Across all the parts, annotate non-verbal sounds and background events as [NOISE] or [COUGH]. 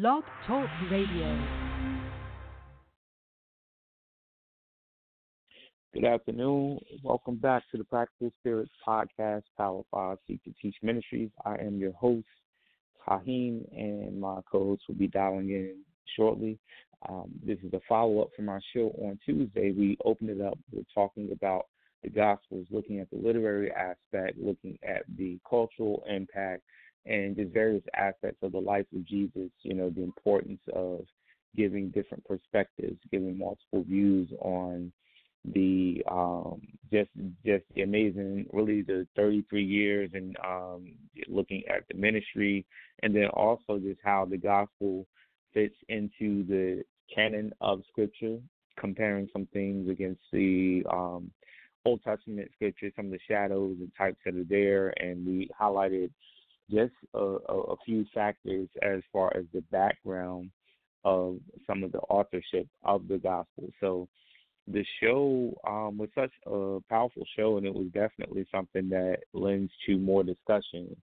Blog Talk Radio. Good afternoon. Welcome back to the Practical Spirits Podcast, Power 5 Seek to Teach Ministries. I am your host, Kahim, and my co host will be dialing in shortly. Um, this is a follow up from our show on Tuesday. We opened it up with talking about the Gospels, looking at the literary aspect, looking at the cultural impact, and just various aspects of the life of Jesus. You know, the importance of giving different perspectives, giving multiple views on the um just just amazing really the 33 years and um looking at the ministry and then also just how the gospel fits into the canon of scripture comparing some things against the um old testament scripture some of the shadows and types that are there and we highlighted just a, a, a few factors as far as the background of some of the authorship of the gospel. So the show um, was such a powerful show, and it was definitely something that lends to more discussion.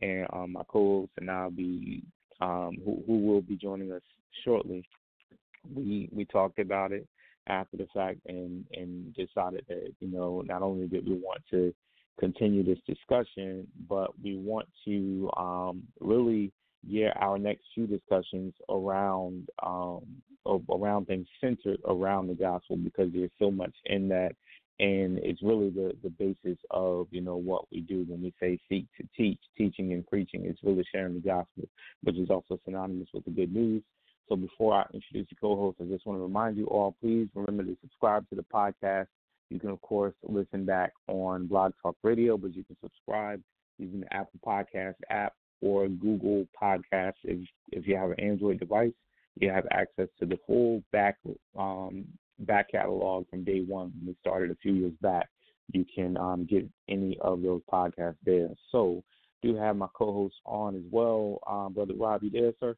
And um, my co-host and I'll be, um, who, who will be joining us shortly. We we talked about it after the fact, and and decided that you know not only did we want to continue this discussion, but we want to um, really gear our next few discussions around um, around things centered around the gospel because there's so much in that, and it's really the the basis of you know what we do when we say seek to teach, teaching and preaching. It's really sharing the gospel, which is also synonymous with the good news. So before I introduce the co-host, I just want to remind you all, please remember to subscribe to the podcast you can, of course, listen back on Blog Talk Radio, but you can subscribe using the Apple Podcast app or Google Podcasts. If if you have an Android device, you have access to the full back um, back catalog from day one when we started a few years back. You can um, get any of those podcasts there. So, do have my co-host on as well, um, brother Rob. You there, sir?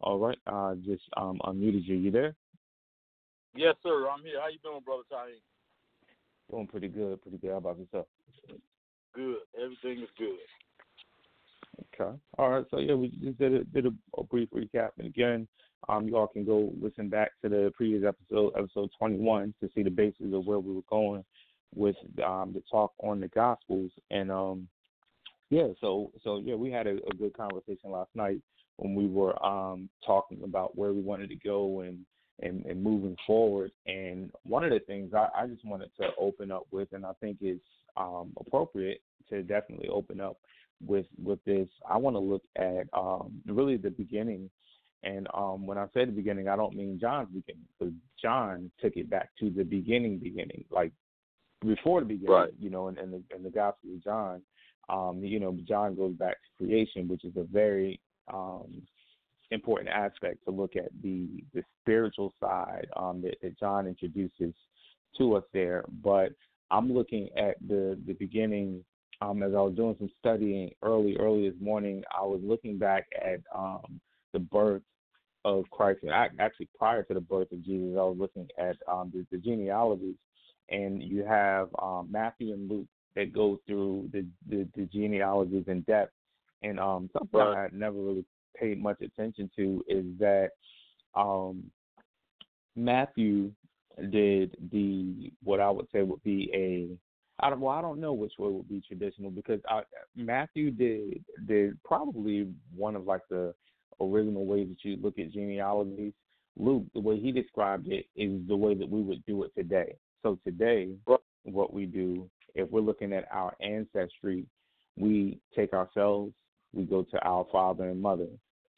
All right. Uh, just um, unmuted you. You there? Yes, sir. I'm here. How you doing, brother Ty? Doing pretty good. Pretty good. How about yourself? Good. Everything is good. Okay. All right. So yeah, we just did a, did a, a brief recap, and again, um, you all can go listen back to the previous episode, episode 21, to see the basis of where we were going with um, the talk on the Gospels, and um, yeah, so so yeah, we had a, a good conversation last night when we were um, talking about where we wanted to go and, and, and moving forward. And one of the things I, I just wanted to open up with, and I think it's um, appropriate to definitely open up with with this. I want to look at um, really the beginning. And um, when I say the beginning, I don't mean John's beginning, because John took it back to the beginning, beginning, like before the beginning, right. you know, in, in the in the Gospel of John. Um, you know, John goes back to creation, which is a very um, important aspect to look at the the spiritual side um, that, that John introduces to us there. But I'm looking at the the beginning. Um, as I was doing some studying early, early this morning, I was looking back at um, the birth of Christ. Actually, prior to the birth of Jesus, I was looking at um, the, the genealogies, and you have um, Matthew and Luke that go through the, the, the genealogies in depth. And um, something right. I never really paid much attention to is that um, Matthew did the what I would say would be a I don't well I don't know which way would be traditional because I, Matthew did did probably one of like the original ways that you look at genealogies. Luke, the way he described it is the way that we would do it today. So today, what we do if we're looking at our ancestry, we take ourselves we go to our father and mother.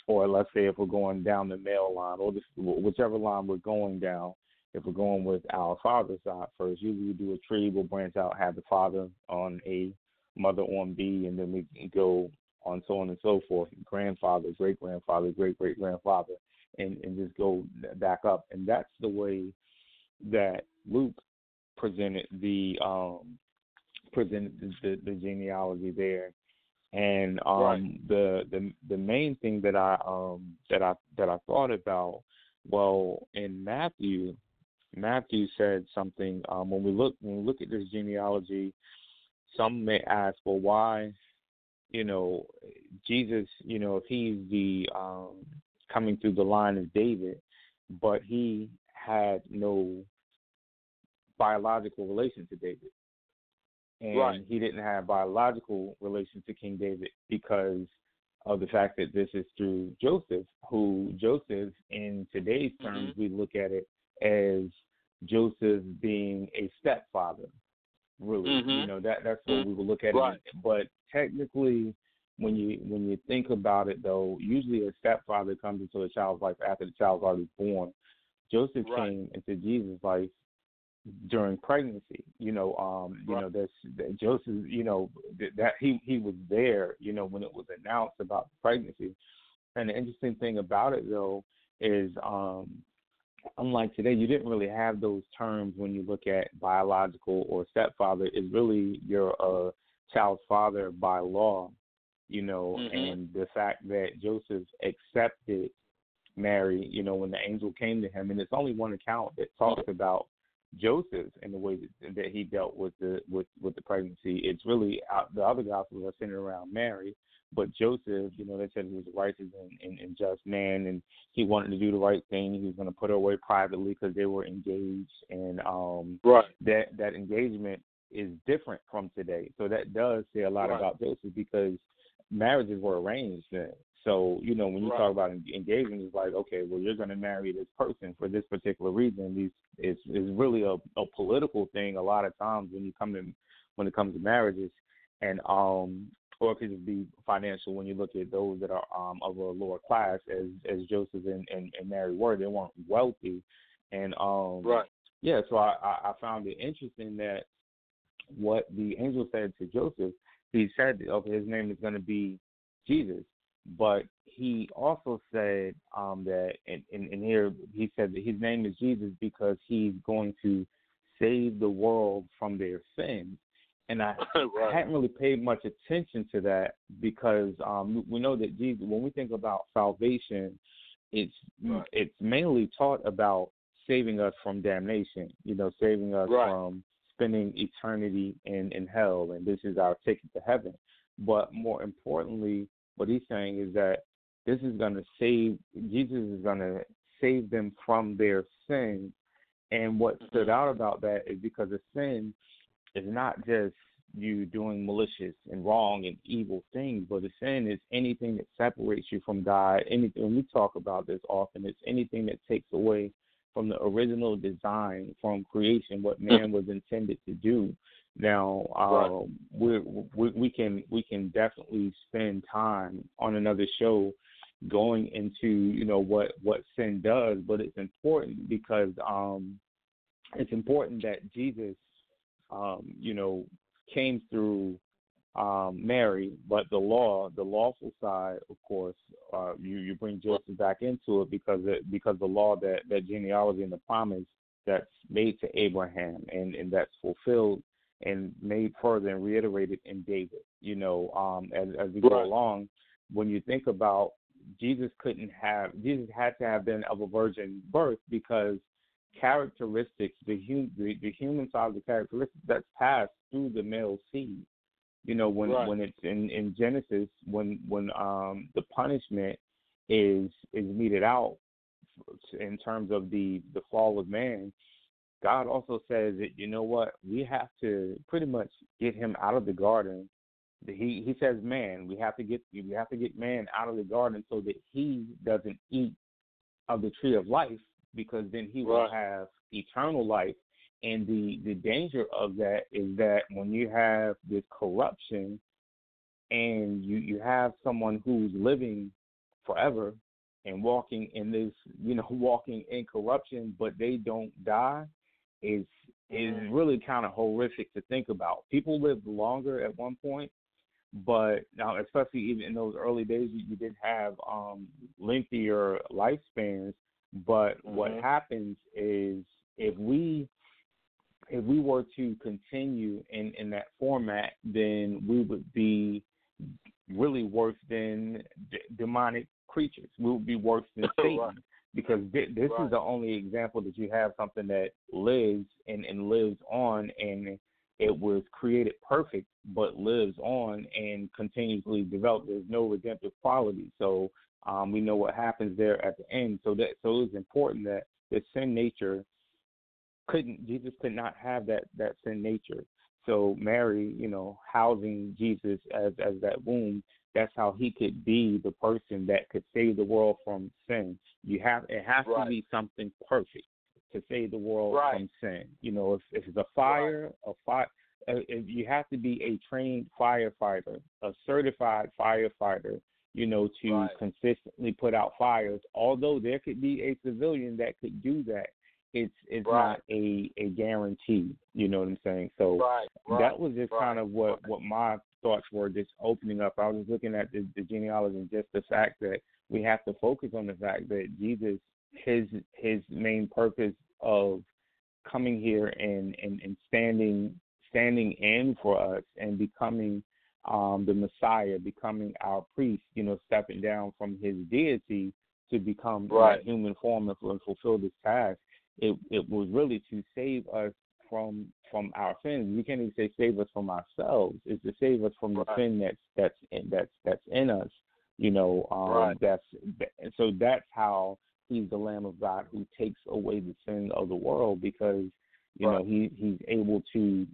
Or let's say if we're going down the male line or this, whichever line we're going down, if we're going with our father's side first, usually we do a tree, we'll branch out, have the father on A, mother on B, and then we go on so on and so forth, grandfather, great grandfather, great great grandfather, and, and just go back up. And that's the way that Luke presented the um, presented the, the, the genealogy there. And um, right. the the the main thing that I um, that I that I thought about, well, in Matthew, Matthew said something. Um, when we look when we look at this genealogy, some may ask, well, why, you know, Jesus, you know, if he's the um, coming through the line of David, but he had no biological relation to David. And right. he didn't have biological relation to King David because of the fact that this is through Joseph, who Joseph in today's terms mm-hmm. we look at it as Joseph being a stepfather. Really, mm-hmm. you know that that's what mm-hmm. we would look at right. it. But technically, when you when you think about it, though, usually a stepfather comes into a child's life after the child's already born. Joseph right. came into Jesus' life during pregnancy. You know, um, you right. know, that's that Joseph. You know, that he he was there. You know, when it was announced about the pregnancy. And the interesting thing about it, though, is um, unlike today, you didn't really have those terms when you look at biological or stepfather. Is really your uh, child's father by law. You know, mm-hmm. and the fact that Joseph accepted Mary, you know, when the angel came to him, and it's only one account that talks about Joseph and the way that, that he dealt with the with with the pregnancy. It's really uh, the other gospels are centered around Mary, but Joseph, you know, they said he was a righteous and, and, and just man, and he wanted to do the right thing. He was going to put her away privately because they were engaged, and um, right. that that engagement is different from today. So that does say a lot right. about Joseph because marriages were arranged then. So you know when you right. talk about engagement, it's like okay, well you're going to marry this person for this particular reason. These is is really a, a political thing a lot of times when you come in when it comes to marriages, and um or it could just be financial when you look at those that are um of a lower class as as Joseph and and, and Mary were. They weren't wealthy, and um right. yeah. So I I found it interesting that what the angel said to Joseph, he said okay his name is going to be Jesus but he also said um, that, and, and, and here he said that his name is Jesus because he's going to save the world from their sins. And I, [LAUGHS] right. I hadn't really paid much attention to that because um, we know that Jesus, when we think about salvation, it's right. it's mainly taught about saving us from damnation. You know, saving us right. from spending eternity in in hell, and this is our ticket to heaven. But more importantly, what he's saying is that this is going to save Jesus is going to save them from their sin. And what mm-hmm. stood out about that is because a sin is not just you doing malicious and wrong and evil things, but a sin is anything that separates you from God. Anything when we talk about this often, it's anything that takes away from the original design from creation, what hmm. man was intended to do. Now, um, we, we we can we can definitely spend time on another show going into you know what what sin does, but it's important because um, it's important that Jesus, um, you know, came through um, Mary, but the law, the lawful side, of course, uh, you you bring Joseph back into it because it, because the law that that genealogy and the promise that's made to Abraham and and that's fulfilled and made further and reiterated in David. You know, um, as, as we go along, when you think about Jesus couldn't have Jesus had to have been of a virgin birth because characteristics, the, hum, the, the human side of the characteristics that's passed through the male seed. You know, when right. when it's in, in Genesis, when when um, the punishment is is meted out in terms of the the fall of man, God also says that you know what we have to pretty much get him out of the garden. He he says man we have to get we have to get man out of the garden so that he doesn't eat of the tree of life because then he will have eternal life. And the the danger of that is that when you have this corruption and you you have someone who's living forever and walking in this, you know, [LAUGHS] walking in corruption, but they don't die, is is Mhm. really kind of horrific to think about. People lived longer at one point, but now, especially even in those early days, you, did have um, lengthier lifespans. But what Mhm. happens is if we if we were to continue in in that format, then we would be really worse than d- demonic creatures. We would be worse than [LAUGHS] Satan. Because thi- this Right. is the only example that you have something that lives and, and lives on and it was created perfect but lives on and continuously developed. There's no redemptive quality. So um, we know what happens there at the end. So that so it was important that the sin nature couldn't Jesus could not have that that sin nature. So Mary, you know, housing Jesus as as that womb, that's how he could be the person that could save the world from sin. You have it has Right. to be something perfect to save the world Right. from sin. You know, if if it's a fire, a fire uh, if you have to be a trained firefighter, a certified firefighter, you know, to Right. consistently put out fires. Although there could be a civilian that could do that, it's it's Right. not a a guarantee. You know what I'm saying? So Right. Right. that was just kind of what what my thoughts were just opening up i was looking at the, the genealogy and just the fact that we have to focus on the fact that jesus his his main purpose of coming here and and, and standing standing in for us and becoming um the messiah becoming our priest you know stepping down from his deity to become Right. human form and, and fulfill this task it it was really to save us from from our sins. We can't even say save us from ourselves. It's to save us from the sin that's that's in, that's that's in us. You know, um, Right. that's so that's how he's the Lamb of God who takes away the sin of the world because you know he he's able to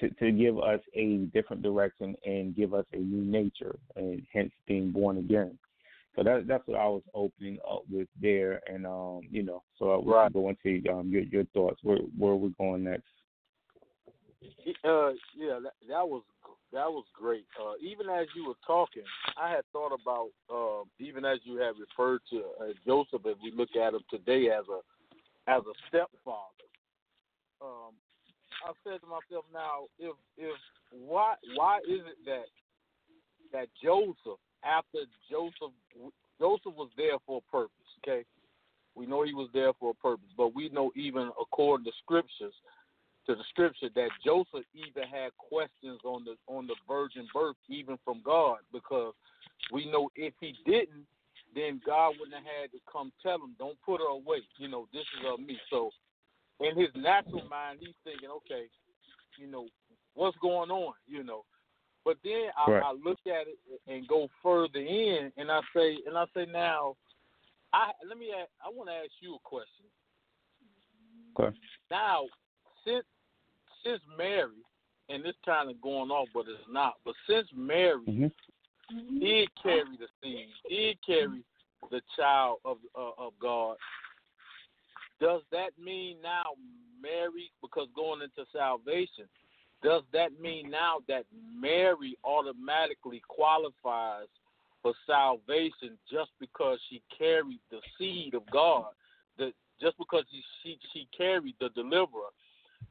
to to give us a different direction and give us a new nature and hence being born again. So that that's what I was opening up with there, and um, you know, so we Right. can go into um your your thoughts. Where where are we going next? Uh, yeah, that, that was that was great. Uh, even as you were talking, I had thought about uh, even as you had referred to uh, Joseph, if we look at him today as a as a stepfather. Um, I said to myself, now, if if why why is it that that Joseph, after Joseph Joseph was there for a purpose, okay? We know he was there for a purpose, but we know even according to scriptures, to the scripture that Joseph even had questions on the on the virgin birth, even from God, because we know if he didn't, then God wouldn't have had to come tell him, "Don't put her away." You know, this is of me. So, in his natural mind, he's thinking, "Okay, you know, what's going on?" You know, but then I, Right. I look at it and go further in, and I say, and I say, now, I let me. Ask, I want to ask you a question. Okay. Now, since since Mary, and this kind of going off, but it's not. But since Mary Mm-hmm. did carry the seed, did carry the child of uh, of God, does that mean now Mary, because going into salvation, does that mean now that Mary automatically qualifies for salvation just because she carried the seed of God? That just because she, she she carried the deliverer,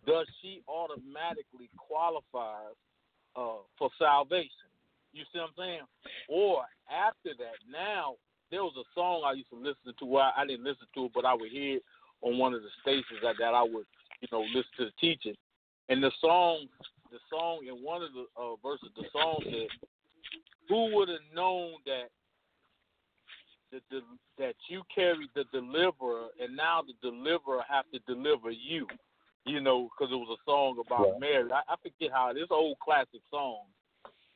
does she automatically qualifies uh, for salvation? You see what I'm saying? Or after that, now there was a song I used to listen to. Well, I didn't listen to it, but I would hear it on one of the stations that, that I would, you know, listen to the teaching. And the song, the song in one of the uh, verses, the song said, "Who would have known that the, the, that you carried the deliverer, and now the deliverer have to deliver you?" You know, because it was a song about Yeah. Mary. I, I forget how this old classic song.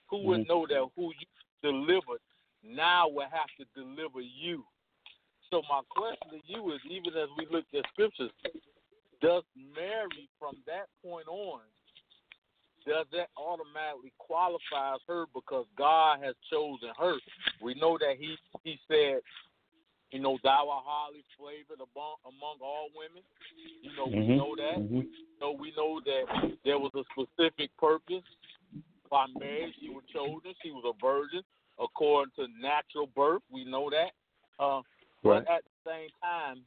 Who would Mhm. know that who you delivered now will have to deliver you? So my question to you is, even as we look at scriptures, does Mary from that point on, does that automatically qualifies her because God has chosen her? We know that he he said, you know, thou art highly favored among among all women. You know, we Mhm. know that. Mhm. So we know that there was a specific purpose by Mary. She was chosen. She was a virgin according to natural birth. We know that. Uh, Right. But at the same time,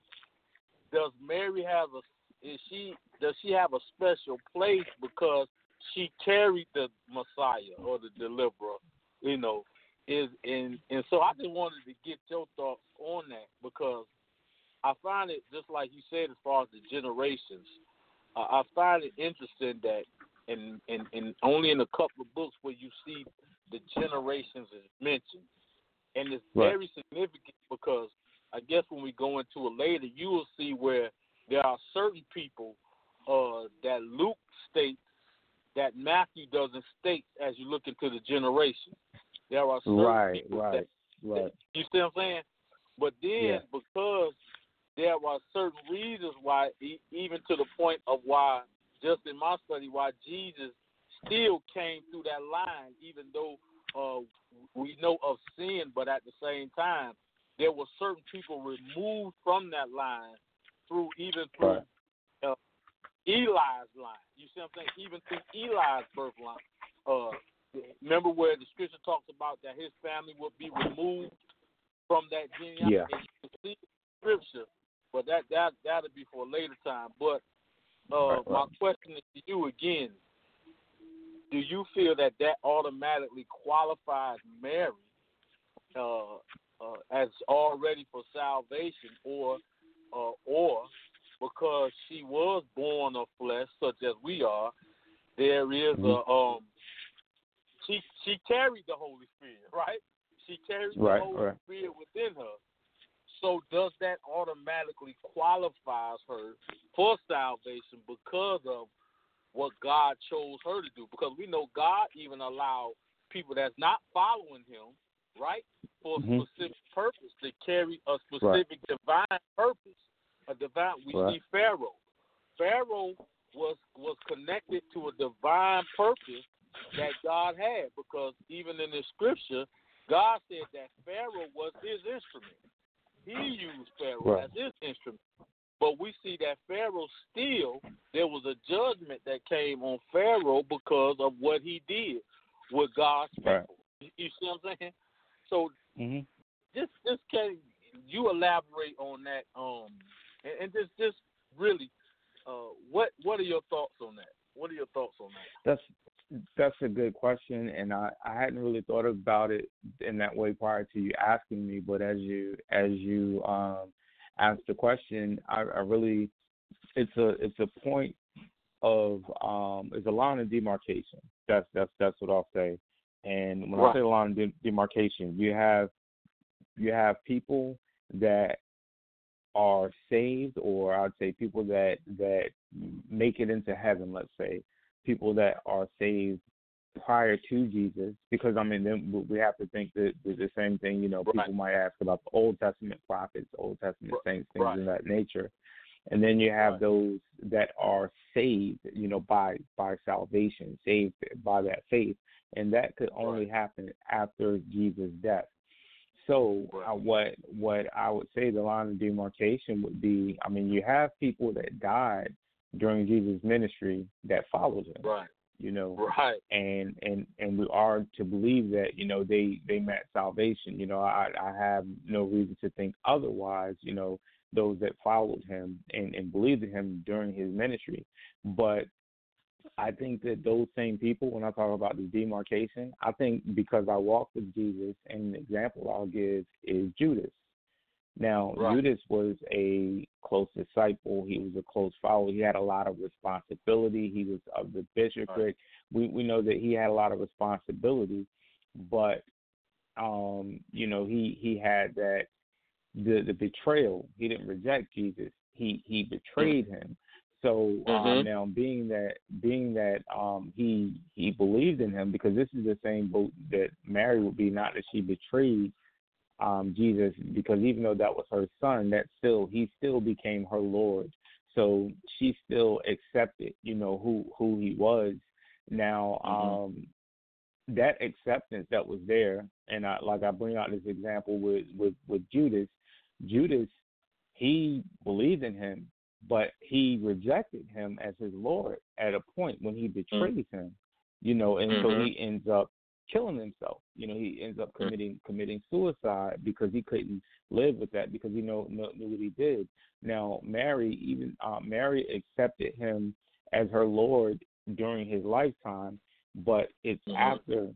does Mary have a is she does she have a special place because she carried the Messiah or the deliverer, you know, is and and so I just wanted to get your thoughts on that because I find it just like you said as far as the generations. Uh, I find it interesting that in, in in only in a couple of books where you see the generations is mentioned, and it's Right. very significant because I guess when we go into it later, you will see where there are certain people uh, that Luke states that Matthew doesn't state as you look into the generation. There are certain Right, people right, that right. you see what I'm saying? But then Yeah. because there are certain reasons why, even to the point of why, just in my study, why Jesus still came through that line, even though uh, we know of sin, but at the same time, there were certain people removed from that line through even through Right. uh, Eli's line. You see what I'm saying? Even through Eli's birth line. Uh, remember where the scripture talks about that his family would be removed from that genealogy? Yeah. You see scripture, but that that that'll be for a later time. But uh, Right, my question is to you again: Do you feel that that automatically qualifies Mary uh, uh, as already for salvation, or uh, or because she was born of flesh, such as we are, there is a Mm-hmm. um. She she carried the Holy Spirit, [LAUGHS] right? She carried Right, the Holy right. Spirit within her. So does that automatically qualifies her for salvation because of what God chose her to do? Because we know God even allowed people that's not following Him, right, for a Mhm. specific purpose to carry a specific divine purpose. A divine. We Right. see Pharaoh. Pharaoh was was connected to a divine purpose that God had because even in the scripture, God said that Pharaoh was His instrument. He used Pharaoh Right. as his instrument. But we see that Pharaoh still, there was a judgment that came on Pharaoh because of what he did with God's people. Right. You see what I'm saying? So hmm just just can you elaborate on that? Um, and, and just just really, uh, what what are your thoughts on that? What are your thoughts on that? That's that's a good question, and I, I hadn't really thought about it in that way prior to you asking me. But as you as you um, asked the question, I, I really it's a it's a point of um, it's a line of demarcation. That's that's that's what I'll say. And when I Right. say line of de- demarcation, you have you have people that are saved, or I'd say people that that make it into heaven. Let's say people that are saved prior to Jesus, because I mean, then we have to think that that the same thing. You know, Right. people might ask about the Old Testament prophets, Old Testament saints, things Right. of that nature. And then you have those that are saved, you know, by by salvation, saved by that faith, and that could only happen after Jesus' death. So uh, what what I would say the line of demarcation would be, I mean, you have people that died during Jesus' ministry that followed him, Right, you know, right, and and and we are to believe that you know they they met salvation. You know, I I have no reason to think otherwise. You know, those that followed him and and believed in him during his ministry, but I think that those same people, when I talk about the demarcation, I think because I walked with Jesus, and an example I'll give is Judas. Now, Right. Judas was a close disciple. He was a close follower. He had a lot of responsibility. He was of the bishopric. We we know that he had a lot of responsibility, but um, you know, he he had that the the betrayal. He didn't reject Jesus. He he betrayed him. So um, Mhm. now, being that being that um, he he believed in him, because this is the same boat that Mary would be, not that she betrayed um, Jesus, because even though that was her son, that still he still became her Lord. So she still accepted, you know, who who he was. Now, Mhm. um, that acceptance that was there, and I, like I bring out this example with with with Judas. Judas, he believed in him, but he rejected him as his Lord at a point when he betrays him. You know, and so Mhm. he ends up killing himself. You know, he ends up Mm-hmm. committing committing suicide because he couldn't live with that because he know, know knew what he did. Now, Mary even uh, Mary accepted him as her Lord during his lifetime, but it's Mhm. after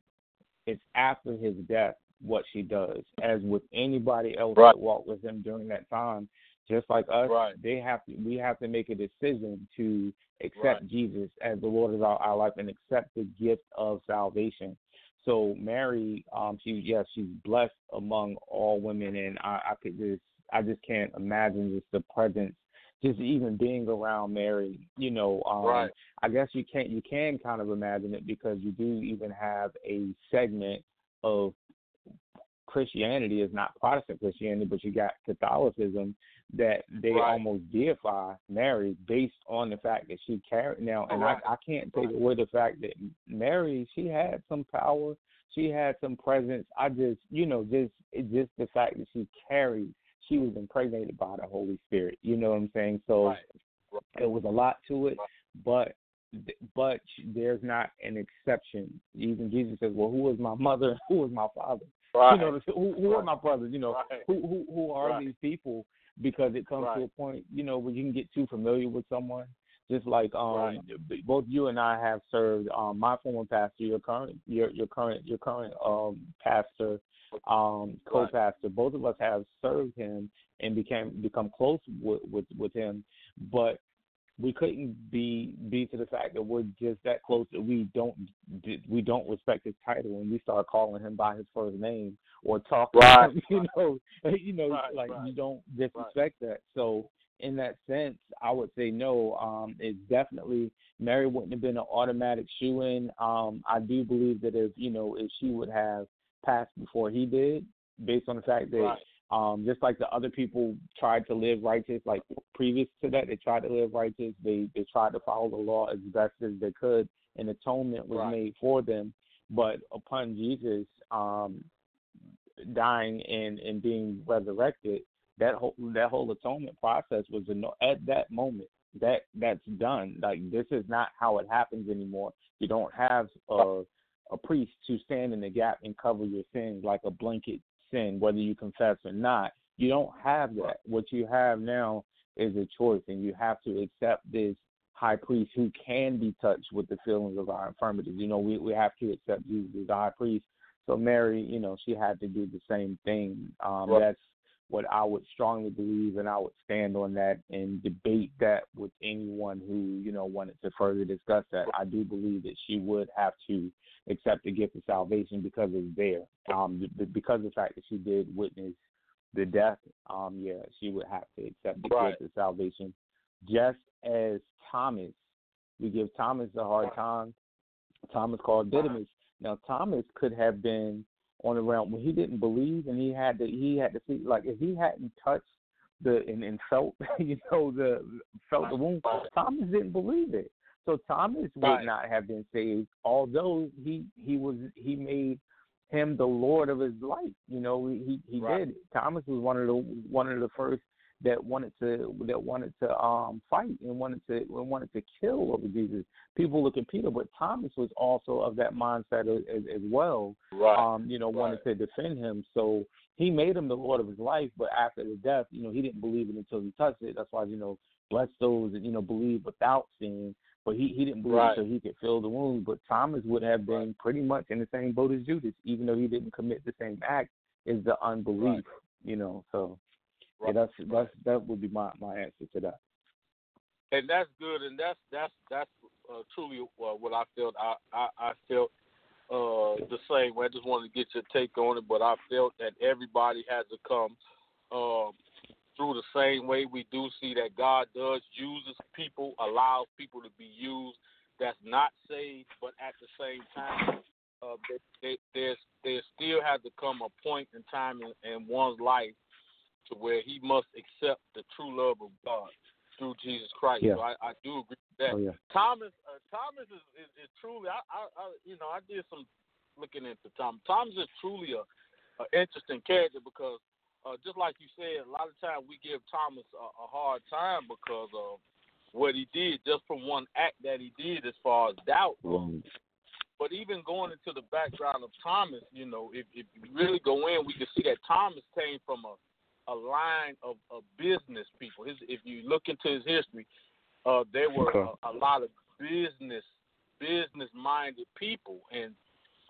it's after his death what she does. As with anybody else Right. that walked with him during that time, just like us, Right. they have to we have to make a decision to accept Right. Jesus as the Lord of our, our life and accept the gift of salvation. So Mary, um, she yes, she's blessed among all women, and I, I could just I just can't imagine just the presence, just even being around Mary. You know, um, Right. I guess you can't you can kind of imagine it because you do even have a segment of Christianity is not Protestant Christianity, but you got Catholicism that they Right. almost deify Mary based on the fact that she carried now and Right. I, I can't take away the fact that Mary she had some power, she had some presence. I just you know, just just the fact that she carried she was impregnated by the Holy Spirit. You know what I'm saying? So Right. it was a lot to it, but but there's not an exception. Even Jesus says, "Well, who is my mother? [LAUGHS] Who is my father? Right. You know, who, who are my brothers? You know, Right. who who who are Right. these people? Because it comes to a point, you know, where you can get too familiar with someone. Just like um, Right. both you and I have served um, my former pastor, your current, your your current, your current um, pastor, um, co-pastor. Both of us have served him and became become close with with, with him, but we couldn't be be to the fact that we're just that close that we don't we don't respect his title and we start calling him by his first name or talking Right, [LAUGHS] you know [LAUGHS] you know Right, like right. you don't disrespect that so in that sense i would say no um it's definitely mary wouldn't have been an automatic shoe in um i do believe that if you know if she would have passed before he did based on the fact that Right. Um, just like the other people tried to live righteous, like previous to that, they tried to live righteous. They they tried to follow the law as best as they could, and atonement was Right. made for them. But upon Jesus um, dying and and being resurrected, that whole that whole atonement process was at that moment that that's done. Like this is not how it happens anymore. You don't have a a priest to stand in the gap and cover your sins like a blanket sin, whether you confess or not. You don't have that. What you have now is a choice, and you have to accept this high priest who can be touched with the feelings of our infirmities. You know, we we have to accept Jesus as high priest. So Mary, you know, she had to do the same thing. Um, Right. That's what I would strongly believe, and I would stand on that and debate that with anyone who you know wanted to further discuss that. I do believe that she would have to accept the gift of salvation because it's there. Um, because of the fact that she did witness the death, um, yeah, she would have to accept the Right. gift of salvation. Just as Thomas, we give Thomas a hard time. Thomas called Didymus. Now Thomas could have been on the realm when he didn't believe and he had to he had to see like if he hadn't touched the and, and felt [LAUGHS] you know the felt the wound, Thomas didn't believe it. So Thomas would not have been saved, although he he was he made him the Lord of his life. You know, he he Right. did. Thomas was one of the one of the first that wanted to that wanted to um fight and wanted to and wanted to kill over Jesus. People look at Peter, but Thomas was also of that mindset as, as, well. Right. Um, you know, wanted to defend him. So he made him the Lord of his life, but after the death, you know, he didn't believe it until he touched it. That's why, you know, bless those that, you know, believe without seeing. But he, he didn't believe Right. until he could feel the wound. But Thomas would have been pretty much in the same boat as Judas, even though he didn't commit the same act, is the unbelief. You know, so yeah, that's that's that would be my my answer to that. and that's good, and that's that's that's uh, truly uh, what I felt. I I, I felt uh, the same way. I just wanted to get your take on it, but I felt that everybody had to come um, through the same way. We do see that God does uses people, allows people to be used that's not saved, but at the same time, uh, they, they, there's there still has to come a point in time in, in one's life to where he must accept the true love of God through Jesus Christ. Yeah. So I, I do agree with that. Oh yeah. Thomas, uh, Thomas is, is, is truly. I, I, I, you know, I did some looking into Thomas. Thomas is truly a, a interesting character because, uh, just like you said, a lot of times we give Thomas a, a hard time because of what he did, just from one act that he did, as far as doubt. But even going into the background of Thomas, you know, if, if you really go in, we can see that Thomas came from a a line of, of business people. His, if you look into his history, uh, there were Okay. a, a lot of business business minded people, and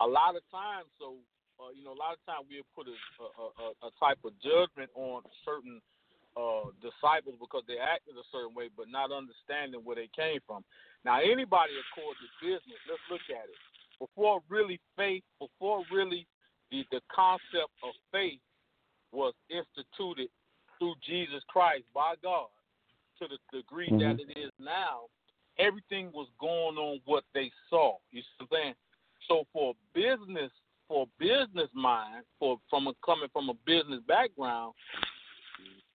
a lot of times, so uh, you know, a lot of times we'll put a, a, a, a type of judgment on certain uh, disciples because they acted a certain way, but not understanding where they came from. Now, anybody according to business, let's look at it. Before really faith, before really the, the concept of faith was instituted through Jesus Christ by God to the degree that mm-hmm. it is now, everything was going on what they saw. You see what I'm saying? So for business, for business mind, for from a, coming from a business background,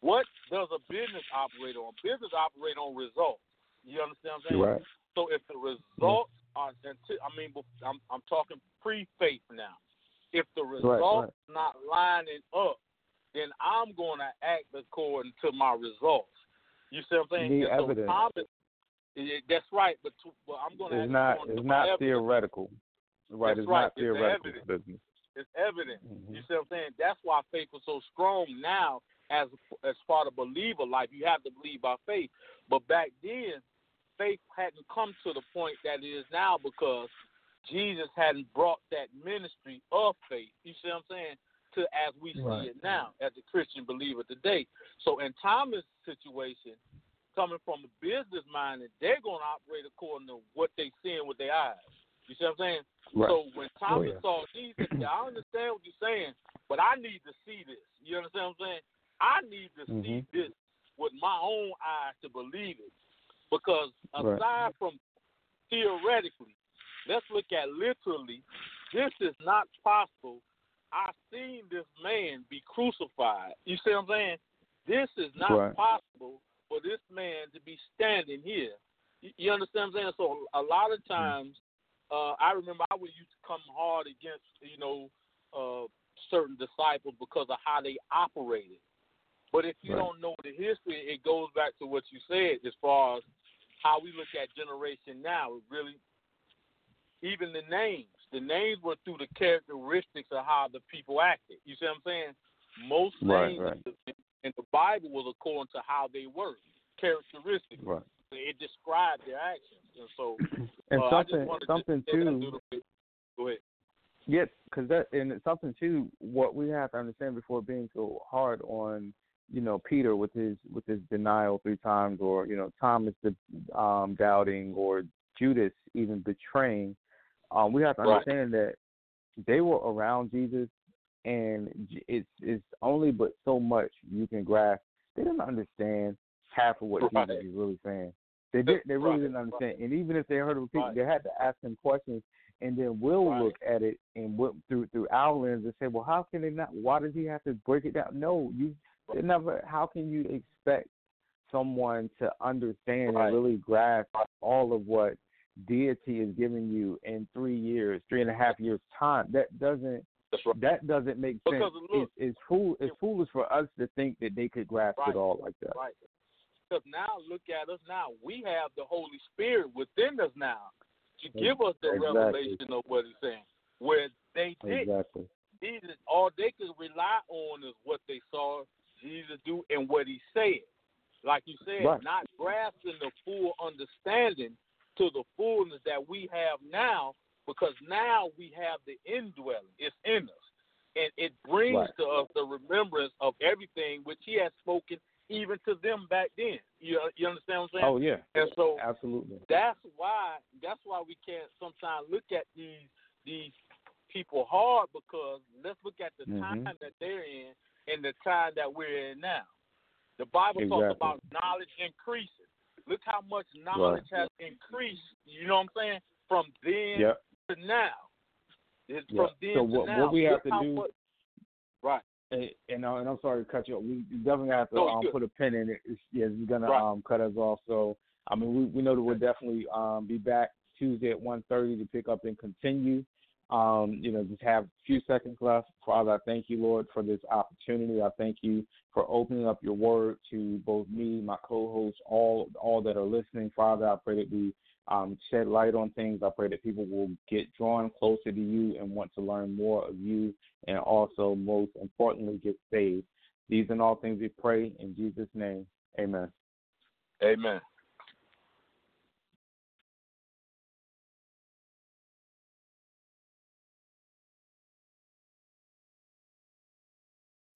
what does a business operate on? Business operate on results. You understand what I'm saying? Right. So if the results are, I mean, I'm I'm talking pre-faith now. If the results not lining up, then I'm going to act according to my results. You see what I'm saying? Need so evidence. That's right, but, to, but I'm going to It's not it's not evidence. theoretical. Right, That's it's right, not theoretical evidence. business. It's evident. Mhm. You see what I'm saying? That's why faith was so strong now as as part of believer life. You have to believe by faith. But back then, faith hadn't come to the point that it is now because Jesus hadn't brought that ministry of faith. You see what I'm saying? To as we Right. see it now, as a Christian believer today. So in Thomas' situation, coming from a business mind, they're going to operate according to what they seeing with their eyes. You see what I'm saying? Right. So when Thomas yeah. saw Jesus, I understand what you're saying, but I need to see this. You understand what I'm saying? I need to see Mhm. this with my own eyes to believe it. Because Right. aside from theoretically, let's look at literally, this is not possible. I've seen this man be crucified. You see what I'm saying? This is not Right. possible for this man to be standing here. You, you understand what I'm saying? So a lot of times, uh, I remember I would used to come hard against, you know, uh, certain disciples because of how they operated. But if you Right. don't know the history, it goes back to what you said as far as how we look at generation now. It really, even the names, the names were through the characteristics of how the people acted. You see what I'm saying? Most Right, names right. in- the Bible was according to how they were, characteristics. Right. It described their actions, and so [CLEARS THROAT] And uh, I just something to something a too. Go ahead. Yes, because that and something too. What we have to understand before being so hard on, you know, Peter with his with his denial three times, or you know Thomas the um, doubting, or Judas even betraying. Um, we have to Right. understand that they were around Jesus, and it's it's only but so much you can grasp. They didn't understand half of what Right. Jesus is really saying. They did. They really Right, didn't understand. And even if they heard repeat, Right. they had to ask him questions and then we'll look at it and we'll, through through our lens and say, well, how can they not? Why does he have to break it down? No, you never. How can you expect someone to understand and really grasp all of what deity is giving you in three years, three and a half years time? That doesn't right. that doesn't make sense. Because look- it's, it's fool it's foolish for us to think that they could grasp Right. it all like that. Right. Because now look at us now. We have the Holy Spirit within us now to give us the Exactly. revelation of what he's saying. Where they did Exactly. Jesus all they could rely on is what they saw Jesus do and what he said. Like you said, Right. not grasping the full understanding to the fullness that we have now, because now we have the indwelling. It's in us. And it brings Right. to us the remembrance of everything which he has spoken even to them back then. You you understand what I'm saying? Oh yeah. And so Absolutely. that's why that's why we can't sometimes look at these these people hard because let's look at the Mhm. time that they're in and the time that we're in now. The Bible Exactly. talks about knowledge increasing. Look how much knowledge has increased. You know what I'm saying? From then Yep. to now. It's Yeah. from then So to what- now. what we have Look to do- much- right. And, and, uh, and I'm sorry to cut you off. We definitely have to No, um, put a pin in it. It's, yeah, you're gonna Right. um, cut us off. So I mean, we we know that we'll definitely um, be back Tuesday at 1:30 to pick up and continue. Um, you know, just have a few seconds left. Father, I thank you, Lord, for this opportunity. I thank you for opening up your word to both me, my co-hosts, all all that are listening. Father, I pray that we um, shed light on things. I pray that people will get drawn closer to you and want to learn more of you, and also, most importantly, get saved. These and all things we pray in Jesus' name. Amen. Amen.